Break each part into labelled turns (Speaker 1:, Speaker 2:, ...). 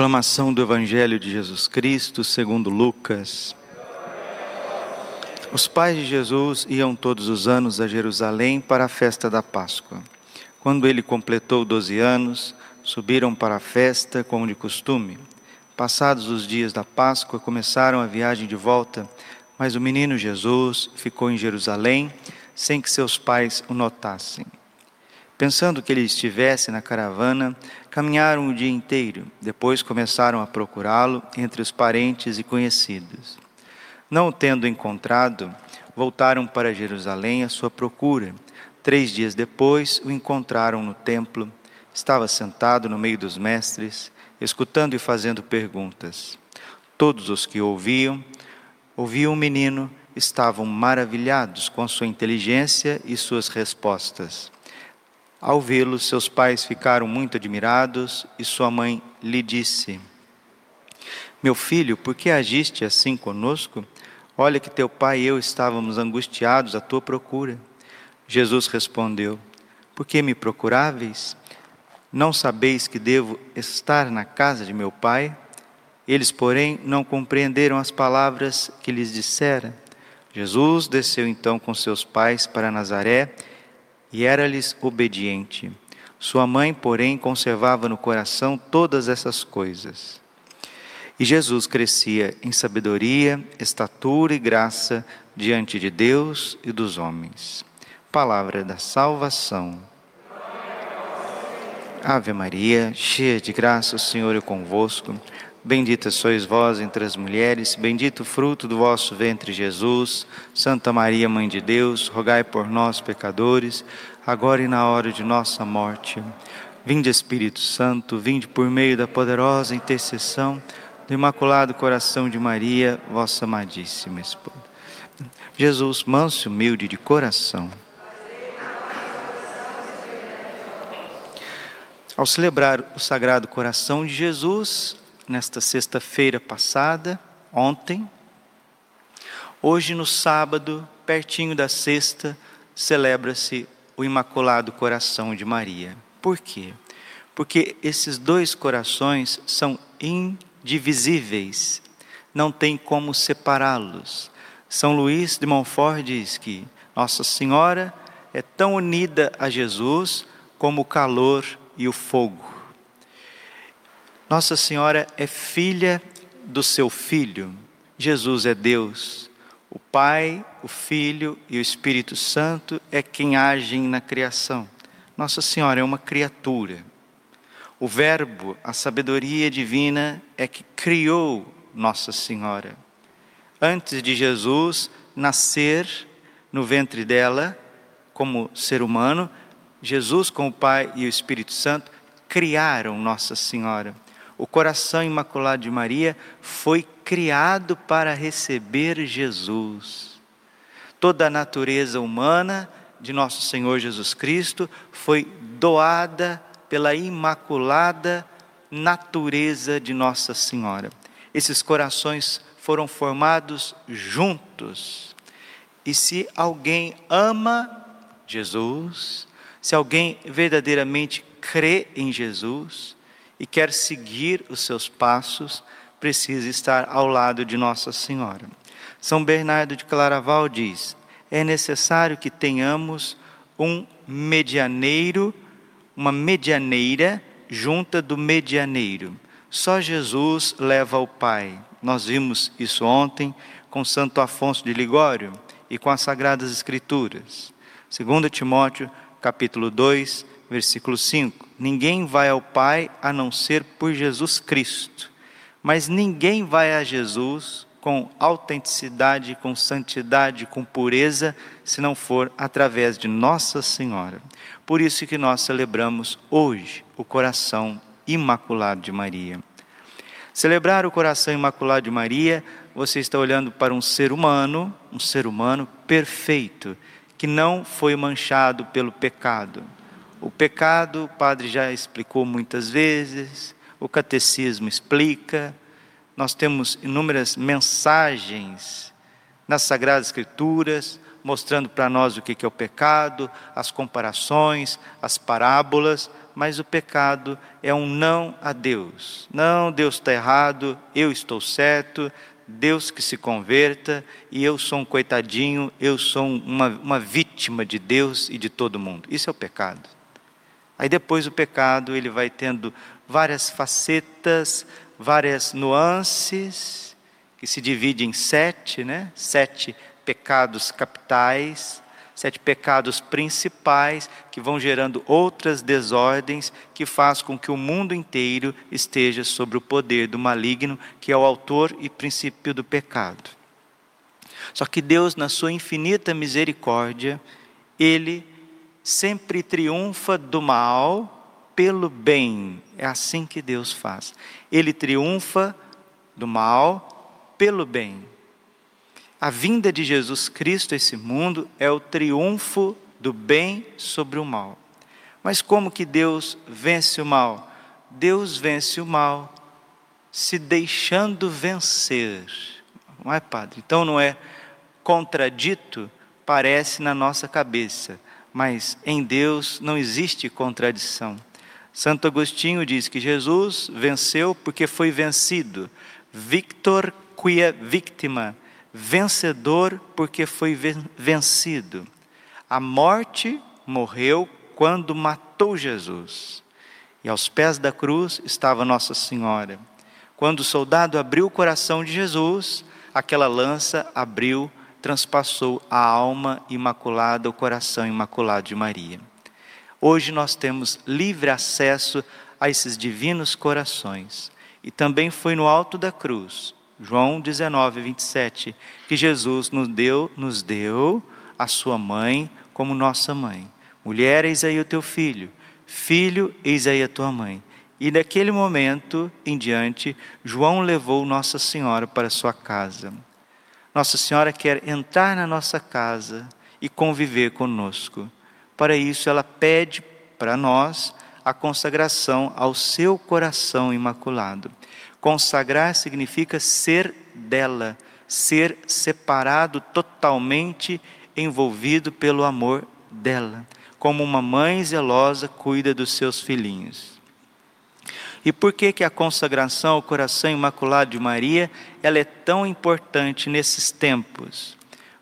Speaker 1: Proclamação do Evangelho de Jesus Cristo segundo Lucas. Os pais de Jesus iam todos os anos a Jerusalém para a festa da Páscoa. Quando ele completou doze anos, subiram para a festa como de costume. Passados os dias da Páscoa, começaram a viagem de volta, mas o menino Jesus ficou em Jerusalém sem que seus pais o notassem. Pensando que ele estivesse na caravana, caminharam o dia inteiro. Depois começaram a procurá-lo entre os parentes e conhecidos. Não o tendo encontrado, voltaram para Jerusalém à sua procura. Três dias depois, o encontraram no templo. Estava sentado no meio dos mestres, escutando e fazendo perguntas. Todos os que ouviam, ouviam o menino, estavam maravilhados com sua inteligência e suas respostas. Ao vê-lo, seus pais ficaram muito admirados e sua mãe lhe disse: Meu filho, por que agiste assim conosco? Olha que teu pai e eu estávamos angustiados à tua procura. Jesus respondeu: Por que me procuráveis? Não sabeis que devo estar na casa de meu pai? Eles, porém, não compreenderam as palavras que lhes dissera. Jesus desceu então com seus pais para Nazaré e era-lhes obediente. Sua mãe, porém, conservava no coração todas essas coisas. E Jesus crescia em sabedoria, estatura e graça diante de Deus e dos homens. Palavra da salvação. Ave Maria, cheia de graça, o Senhor é convosco. Bendita sois vós entre as mulheres, bendito o fruto do vosso ventre, Jesus. Santa Maria, Mãe de Deus, rogai por nós, pecadores, agora e na hora de nossa morte. Vinde, Espírito Santo, vinde por meio da poderosa intercessão do Imaculado Coração de Maria, vossa amadíssima esposa. Jesus, manso e humilde de coração. Ao celebrar o Sagrado Coração de Jesus, nesta sexta-feira passada, ontem. Hoje, no sábado, pertinho da sexta, celebra-se o Imaculado Coração de Maria. Por quê? Porque esses dois corações são indivisíveis, não tem como separá-los. São Luís de Montfort diz que Nossa Senhora é tão unida a Jesus como o calor e o fogo. Nossa Senhora é filha do seu Filho. Jesus é Deus. O Pai, o Filho e o Espírito Santo é quem agem na criação. Nossa Senhora é uma criatura. O Verbo, a sabedoria divina, é que criou Nossa Senhora. Antes de Jesus nascer no ventre dela, como ser humano, Jesus, com o Pai e o Espírito Santo, criaram Nossa Senhora. O coração imaculado de Maria foi criado para receber Jesus. Toda a natureza humana de nosso Senhor Jesus Cristo foi doada pela imaculada natureza de Nossa Senhora. Esses corações foram formados juntos. E se alguém ama Jesus, se alguém verdadeiramente crê em Jesus, e quer seguir os seus passos, precisa estar ao lado de Nossa Senhora. São Bernardo de Claraval diz: é necessário que tenhamos um medianeiro, uma medianeira junta do medianeiro. Só Jesus leva ao Pai. Nós vimos isso ontem com Santo Afonso de Ligório e com as Sagradas Escrituras. 2 Timóteo, capítulo 2, versículo 5. Ninguém vai ao Pai a não ser por Jesus Cristo. Mas ninguém vai a Jesus com autenticidade, com santidade, com pureza, se não for através de Nossa Senhora. Por isso que nós celebramos hoje o coração imaculado de Maria. Celebrar o coração imaculado de Maria, você está olhando para um ser humano, um ser humano perfeito, que não foi manchado pelo pecado. O pecado, o padre já explicou muitas vezes, o catecismo explica, nós temos inúmeras mensagens nas Sagradas Escrituras, mostrando para nós o que é o pecado, as comparações, as parábolas, mas o pecado é um não a Deus. Não, Deus está errado, eu estou certo, Deus que se converta e eu sou um coitadinho, eu sou uma, uma vítima de Deus e de todo mundo. Isso é o pecado. Aí depois o pecado ele vai tendo várias facetas, várias nuances, que se divide em sete, né? Sete pecados capitais, sete pecados principais que vão gerando outras desordens que faz com que o mundo inteiro esteja sob o poder do maligno, que é o autor e princípio do pecado. Só que Deus, na sua infinita misericórdia, ele sempre triunfa do mal pelo bem. É assim que Deus faz. Ele triunfa do mal pelo bem. A vinda de Jesus Cristo a esse mundo é o triunfo do bem sobre o mal. Mas como que Deus vence o mal? Deus vence o mal se deixando vencer. Não é, padre? Então não é contradito, parece na nossa cabeça, mas em Deus não existe contradição. Santo Agostinho diz que Jesus venceu porque foi vencido. Victor quia victima, vencedor porque foi vencido. A morte morreu quando matou Jesus. E aos pés da cruz estava Nossa Senhora. Quando o soldado abriu o coração de Jesus, aquela lança abriu, transpassou a alma imaculada, o coração imaculado de Maria. Hoje nós temos livre acesso a esses divinos corações. E também foi no alto da cruz, João 19, 27, que Jesus nos deu, nos deu a sua mãe como nossa mãe. Mulher, eis aí o teu filho. Filho, eis aí a tua mãe. E daquele momento em diante, João levou Nossa Senhora para sua casa. Nossa Senhora quer entrar na nossa casa e conviver conosco. Para isso, ela pede para nós a consagração ao seu coração imaculado. Consagrar significa ser dela, ser separado totalmente envolvido pelo amor dela, como uma mãe zelosa cuida dos seus filhinhos. E por que que a consagração ao coração imaculado de Maria, ela é tão importante nesses tempos?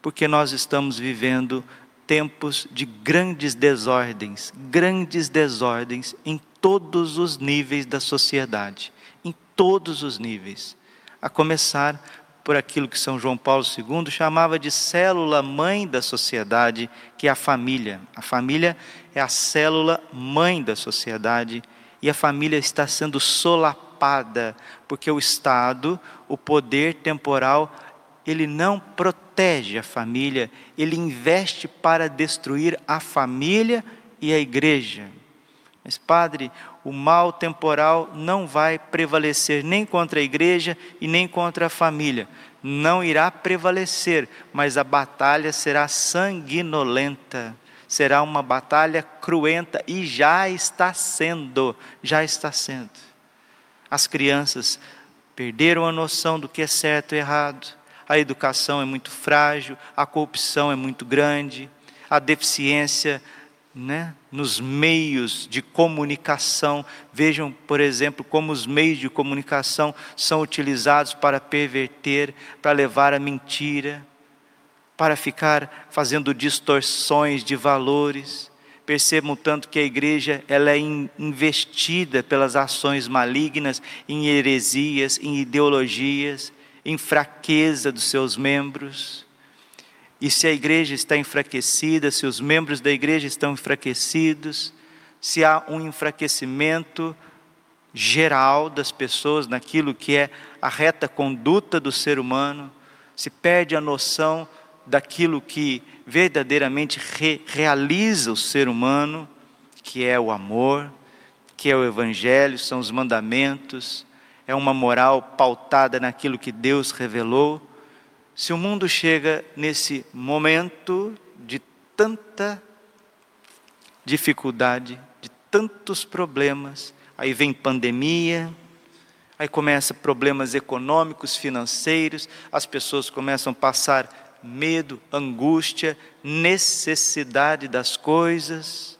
Speaker 1: Porque nós estamos vivendo tempos de grandes desordens, grandes desordens em todos os níveis da sociedade, em todos os níveis. A começar por aquilo que São João Paulo II chamava de célula mãe da sociedade, que é a família. A família é a célula mãe da sociedade e a família está sendo solapada, porque o Estado, o poder temporal, ele não protege a família, ele investe para destruir a família e a igreja. Mas, padre, o mal temporal não vai prevalecer nem contra a igreja e nem contra a família. Não irá prevalecer, mas a batalha será sanguinolenta, será uma batalha cruenta e já está sendo, já está sendo. As crianças perderam a noção do que é certo e errado a educação é muito frágil, a corrupção é muito grande, a deficiência né, nos meios de comunicação. Vejam, por exemplo, como os meios de comunicação são utilizados para perverter, para levar a mentira, para ficar fazendo distorções de valores. Percebam tanto que a igreja ela é investida pelas ações malignas em heresias, em ideologias em fraqueza dos seus membros. E se a igreja está enfraquecida, se os membros da igreja estão enfraquecidos, se há um enfraquecimento geral das pessoas naquilo que é a reta conduta do ser humano, se perde a noção daquilo que verdadeiramente re realiza o ser humano, que é o amor, que é o evangelho, são os mandamentos, é uma moral pautada naquilo que Deus revelou. Se o mundo chega nesse momento de tanta dificuldade, de tantos problemas, aí vem pandemia, aí começa problemas econômicos, financeiros, as pessoas começam a passar medo, angústia, necessidade das coisas.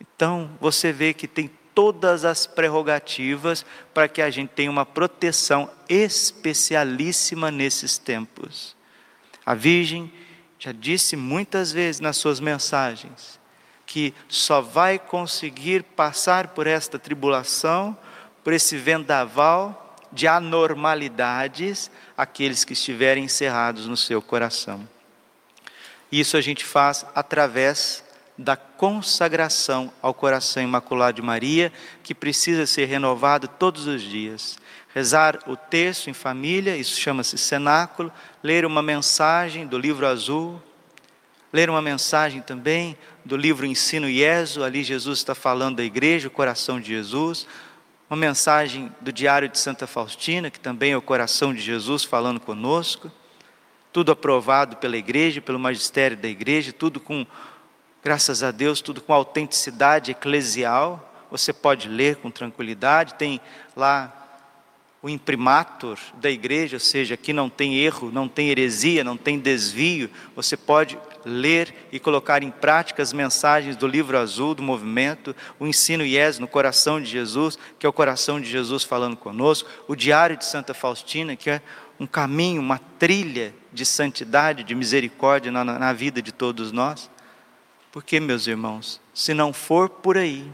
Speaker 1: Então, você vê que tem todas as prerrogativas para que a gente tenha uma proteção especialíssima nesses tempos. A Virgem já disse muitas vezes nas suas mensagens que só vai conseguir passar por esta tribulação, por esse vendaval de anormalidades, aqueles que estiverem encerrados no seu coração. Isso a gente faz através da consagração ao coração imaculado de Maria, que precisa ser renovado todos os dias. Rezar o texto em família, isso chama-se cenáculo, ler uma mensagem do livro azul, ler uma mensagem também do livro Ensino Ieso, ali Jesus está falando da igreja, o coração de Jesus, uma mensagem do Diário de Santa Faustina, que também é o coração de Jesus falando conosco, tudo aprovado pela igreja, pelo magistério da igreja, tudo com Graças a Deus, tudo com autenticidade eclesial. Você pode ler com tranquilidade. Tem lá o imprimatur da igreja, ou seja, aqui não tem erro, não tem heresia, não tem desvio. Você pode ler e colocar em prática as mensagens do livro azul do movimento, o ensino IES no coração de Jesus, que é o coração de Jesus falando conosco, o diário de Santa Faustina, que é um caminho, uma trilha de santidade, de misericórdia na, na vida de todos nós. Porque, meus irmãos, se não for por aí,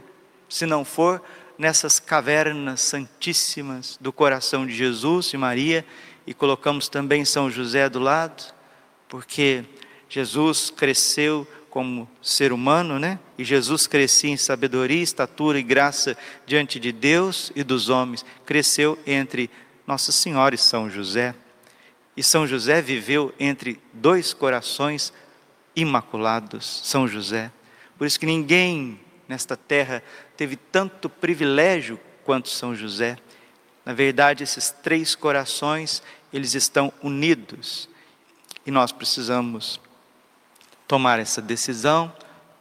Speaker 1: se não for nessas cavernas santíssimas do coração de Jesus e Maria, e colocamos também São José do lado, porque Jesus cresceu como ser humano, né? E Jesus crescia em sabedoria, estatura e graça diante de Deus e dos homens. Cresceu entre Nossa Senhora e São José. E São José viveu entre dois corações imaculados, São José. Por isso que ninguém nesta terra teve tanto privilégio quanto São José. Na verdade, esses três corações, eles estão unidos. E nós precisamos tomar essa decisão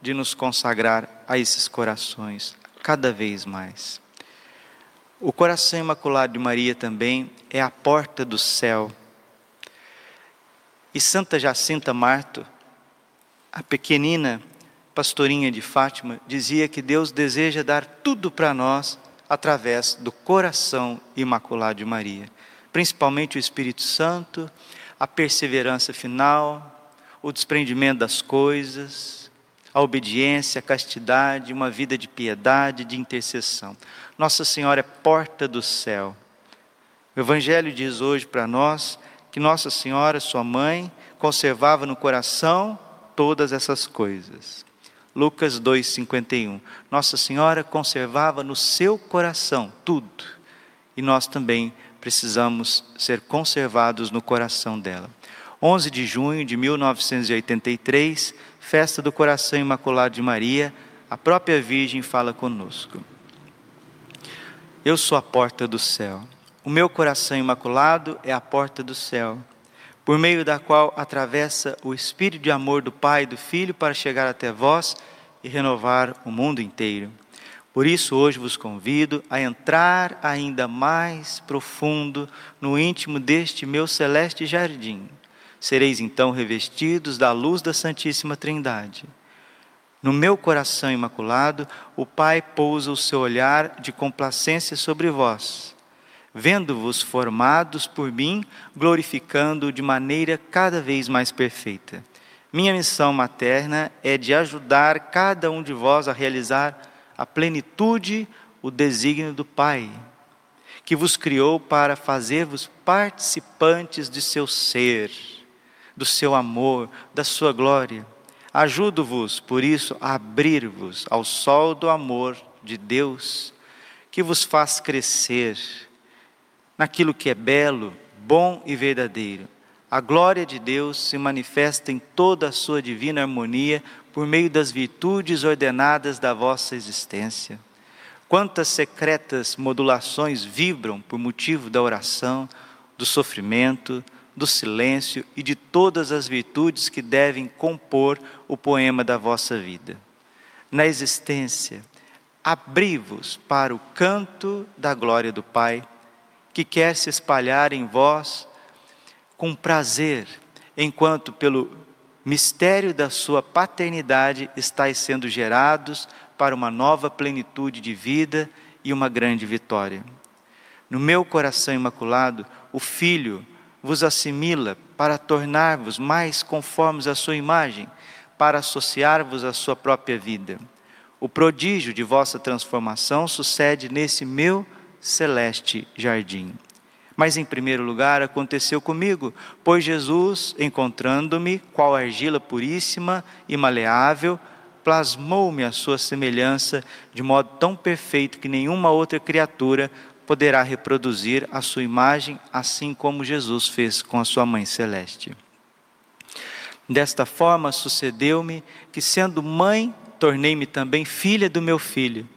Speaker 1: de nos consagrar a esses corações cada vez mais. O coração imaculado de Maria também é a porta do céu. E Santa Jacinta Marto, a pequenina pastorinha de Fátima dizia que Deus deseja dar tudo para nós através do coração imaculado de Maria, principalmente o Espírito Santo, a perseverança final, o desprendimento das coisas, a obediência, a castidade, uma vida de piedade, de intercessão. Nossa Senhora é porta do céu. O Evangelho diz hoje para nós que Nossa Senhora, sua mãe, conservava no coração todas essas coisas. Lucas 2:51. Nossa Senhora conservava no seu coração tudo, e nós também precisamos ser conservados no coração dela. 11 de junho de 1983, festa do coração imaculado de Maria, a própria Virgem fala conosco. Eu sou a porta do céu. O meu coração imaculado é a porta do céu por meio da qual atravessa o espírito de amor do Pai e do Filho para chegar até vós e renovar o mundo inteiro. Por isso, hoje vos convido a entrar ainda mais profundo no íntimo deste meu celeste jardim. Sereis então revestidos da luz da Santíssima Trindade. No meu coração imaculado, o Pai pousa o seu olhar de complacência sobre vós vendo-vos formados por mim, glorificando de maneira cada vez mais perfeita. Minha missão materna é de ajudar cada um de vós a realizar a plenitude, o desígnio do Pai, que vos criou para fazer-vos participantes de seu ser, do seu amor, da sua glória. Ajudo-vos, por isso, a abrir-vos ao sol do amor de Deus, que vos faz crescer naquilo que é belo, bom e verdadeiro. A glória de Deus se manifesta em toda a sua divina harmonia por meio das virtudes ordenadas da vossa existência. Quantas secretas modulações vibram por motivo da oração, do sofrimento, do silêncio e de todas as virtudes que devem compor o poema da vossa vida. Na existência, abri-vos para o canto da glória do Pai que quer se espalhar em vós com prazer, enquanto pelo mistério da sua paternidade estáis sendo gerados para uma nova plenitude de vida e uma grande vitória. No meu coração imaculado, o Filho vos assimila para tornar-vos mais conformes à sua imagem, para associar-vos à sua própria vida. O prodígio de vossa transformação sucede nesse meu celeste jardim. Mas em primeiro lugar aconteceu comigo, pois Jesus, encontrando-me, qual argila puríssima e maleável, plasmou-me a sua semelhança de modo tão perfeito que nenhuma outra criatura poderá reproduzir a sua imagem, assim como Jesus fez com a sua mãe celeste. Desta forma sucedeu-me que, sendo mãe, tornei-me também filha do meu filho,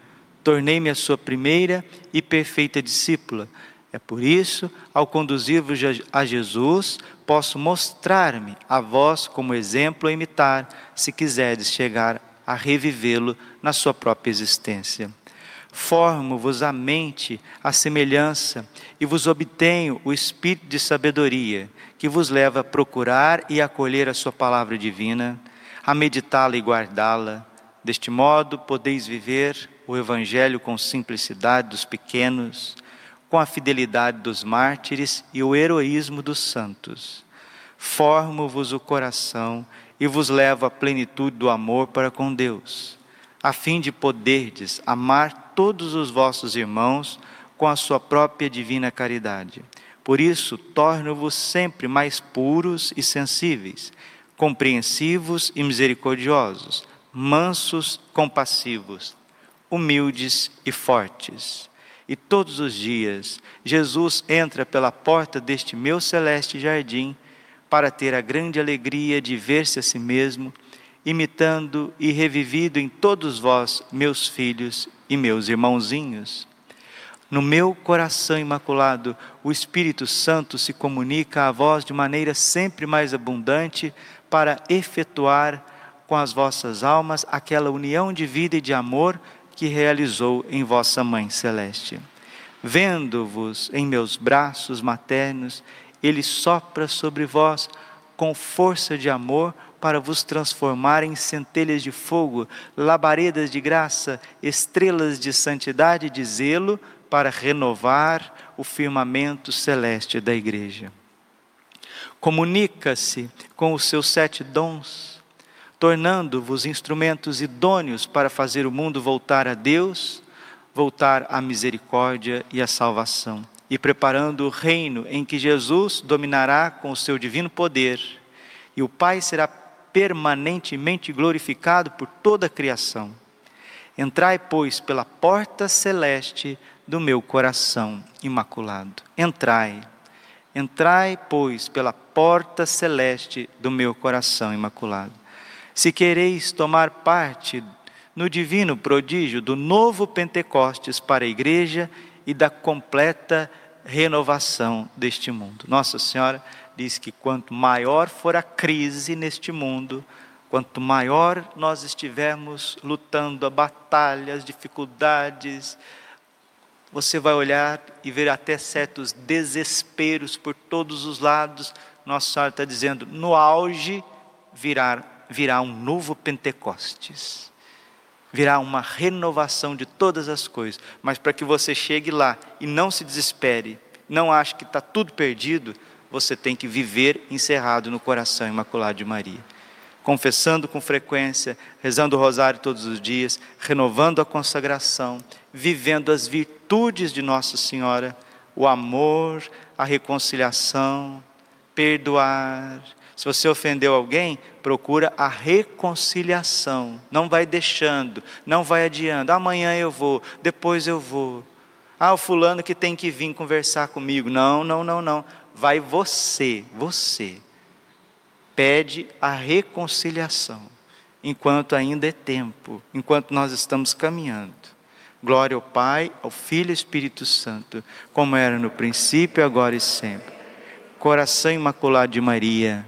Speaker 1: tornei-me a sua primeira e perfeita discípula é por isso, ao conduzir-vos a Jesus, posso mostrar-me a vós como exemplo a imitar, se quiserdes chegar a revivê-lo na sua própria existência. Formo-vos a mente, a semelhança, e vos obtenho o espírito de sabedoria, que vos leva a procurar e acolher a sua palavra divina, a meditá-la e guardá-la. Deste modo, podeis viver o Evangelho com simplicidade dos pequenos, com a fidelidade dos mártires e o heroísmo dos santos. Formo-vos o coração e vos levo à plenitude do amor para com Deus, a fim de poderdes amar todos os vossos irmãos com a sua própria divina caridade. Por isso, torno-vos sempre mais puros e sensíveis, compreensivos e misericordiosos, mansos, compassivos, humildes e fortes e todos os dias, Jesus entra pela porta deste meu celeste jardim para ter a grande alegria de ver-se a si mesmo, imitando e revivido em todos vós, meus filhos e meus irmãozinhos. No meu coração imaculado, o Espírito Santo se comunica a vós de maneira sempre mais abundante para efetuar com as vossas almas aquela união de vida e de amor que realizou em vossa Mãe Celeste. Vendo-vos em meus braços maternos, Ele sopra sobre vós com força de amor para vos transformar em centelhas de fogo, labaredas de graça, estrelas de santidade e de zelo, para renovar o firmamento celeste da igreja. Comunica-se com os seus sete dons tornando-vos instrumentos idôneos para fazer o mundo voltar a Deus, voltar à misericórdia e à salvação, e preparando o reino em que Jesus dominará com o seu divino poder, e o Pai será permanentemente glorificado por toda a criação. Entrai, pois, pela porta celeste do meu coração imaculado. Entrai. Entrai, pois, pela porta celeste do meu coração imaculado. Se quereis tomar parte no divino prodígio do novo Pentecostes para a igreja e da completa renovação deste mundo. Nossa Senhora diz que quanto maior for a crise neste mundo, quanto maior nós estivermos lutando a batalhas, dificuldades, você vai olhar e ver até certos desesperos por todos os lados. Nossa Senhora está dizendo: no auge virá virá um novo Pentecostes. Virá uma renovação de todas as coisas. Mas para que você chegue lá e não se desespere, não ache que está tudo perdido, você tem que viver encerrado no coração imaculado de Maria. Confessando com frequência, rezando o rosário todos os dias, renovando a consagração, vivendo as virtudes de Nossa Senhora, o amor, a reconciliação, perdoar, se você ofendeu alguém, procura a reconciliação. Não vai deixando, não vai adiando. Amanhã eu vou, depois eu vou. Ah, o fulano que tem que vir conversar comigo. Não, não, não, não. Vai você, você. Pede a reconciliação, enquanto ainda é tempo, enquanto nós estamos caminhando. Glória ao Pai, ao Filho e ao Espírito Santo, como era no princípio, agora e sempre. Coração imaculado de Maria